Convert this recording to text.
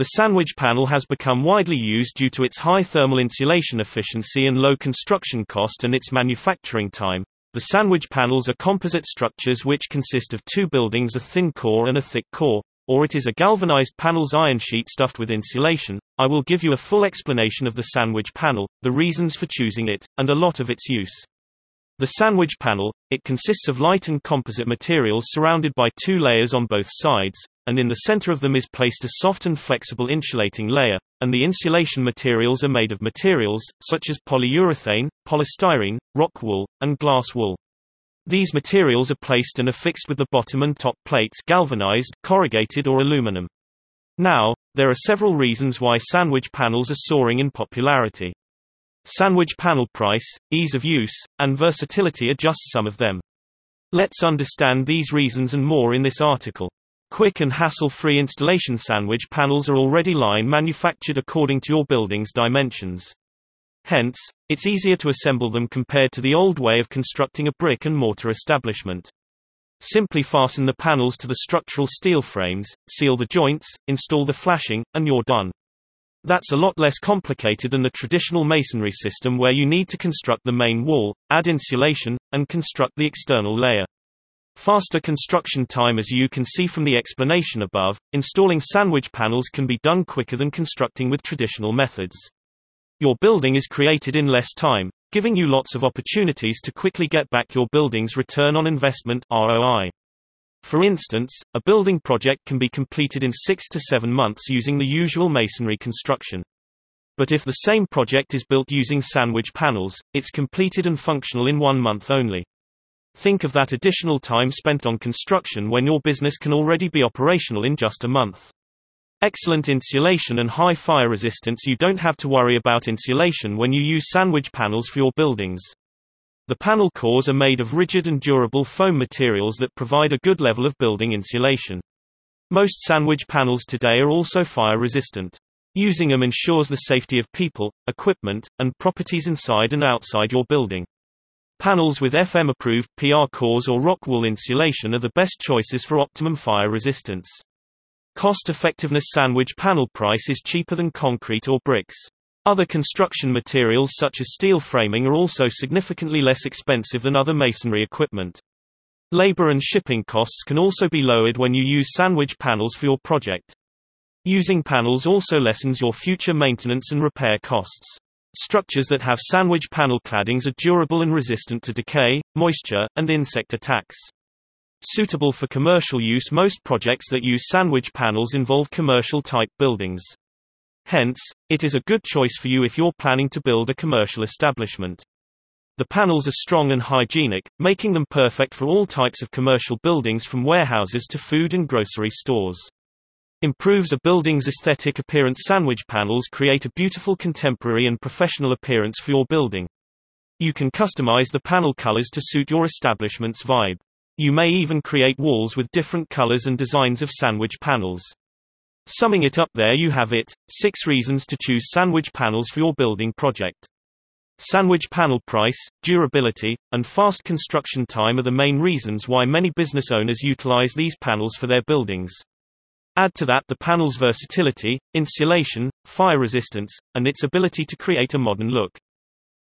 The sandwich panel has become widely used due to its high thermal insulation efficiency and low construction cost and its manufacturing time. The sandwich panels are composite structures which consist of two buildings a thin core and a thick core, or it is a galvanized panel's iron sheet stuffed with insulation. I will give you a full explanation of the sandwich panel, the reasons for choosing it, and a lot of its use. The sandwich panel, it consists of light and composite materials surrounded by two layers on both sides, and in the center of them is placed a soft and flexible insulating layer, and the insulation materials are made of materials, such as polyurethane, polystyrene, rock wool, and glass wool. These materials are placed and affixed with the bottom and top plates galvanized, corrugated or aluminum. Now, there are several reasons why sandwich panels are soaring in popularity. Sandwich panel price, ease of use, and versatility are just some of them. Let's understand these reasons and more in this article. Quick and hassle-free installation sandwich panels are already line manufactured according to your building's dimensions. Hence, it's easier to assemble them compared to the old way of constructing a brick and mortar establishment. Simply fasten the panels to the structural steel frames, seal the joints, install the flashing, and you're done. That's a lot less complicated than the traditional masonry system where you need to construct the main wall, add insulation, and construct the external layer. Faster construction time As you can see from the explanation above, installing sandwich panels can be done quicker than constructing with traditional methods. Your building is created in less time, giving you lots of opportunities to quickly get back your building's return on investment ROI. For instance, a building project can be completed in 6 to 7 months using the usual masonry construction. But if the same project is built using sandwich panels, it's completed and functional in one month only. Think of that additional time spent on construction when your business can already be operational in just a month. Excellent insulation and high fire resistance You don't have to worry about insulation when you use sandwich panels for your buildings. The panel cores are made of rigid and durable foam materials that provide a good level of building insulation. Most sandwich panels today are also fire resistant. Using them ensures the safety of people, equipment, and properties inside and outside your building. Panels with FM-approved PIR cores or rock wool insulation are the best choices for optimum fire resistance. Cost-effectiveness sandwich panel price is cheaper than concrete or bricks. Other construction materials such as steel framing are also significantly less expensive than other masonry equipment. Labor and shipping costs can also be lowered when you use sandwich panels for your project. Using panels also lessens your future maintenance and repair costs. Structures that have sandwich panel claddings are durable and resistant to decay, moisture, and insect attacks. Suitable for commercial use most projects that use sandwich panels involve commercial-type buildings. Hence, it is a good choice for you if you're planning to build a commercial establishment. The panels are strong and hygienic, making them perfect for all types of commercial buildings from warehouses to food and grocery stores. Improves a building's aesthetic appearance Sandwich panels create a beautiful contemporary and professional appearance for your building. You can customize the panel colors to suit your establishment's vibe. You may even create walls with different colors and designs of sandwich panels. Summing it up there you have it, 6 reasons to choose sandwich panels for your building project. Sandwich panel price, durability, and fast construction time are the main reasons why many business owners utilize these panels for their buildings. Add to that the panel's versatility, insulation, fire resistance, and its ability to create a modern look.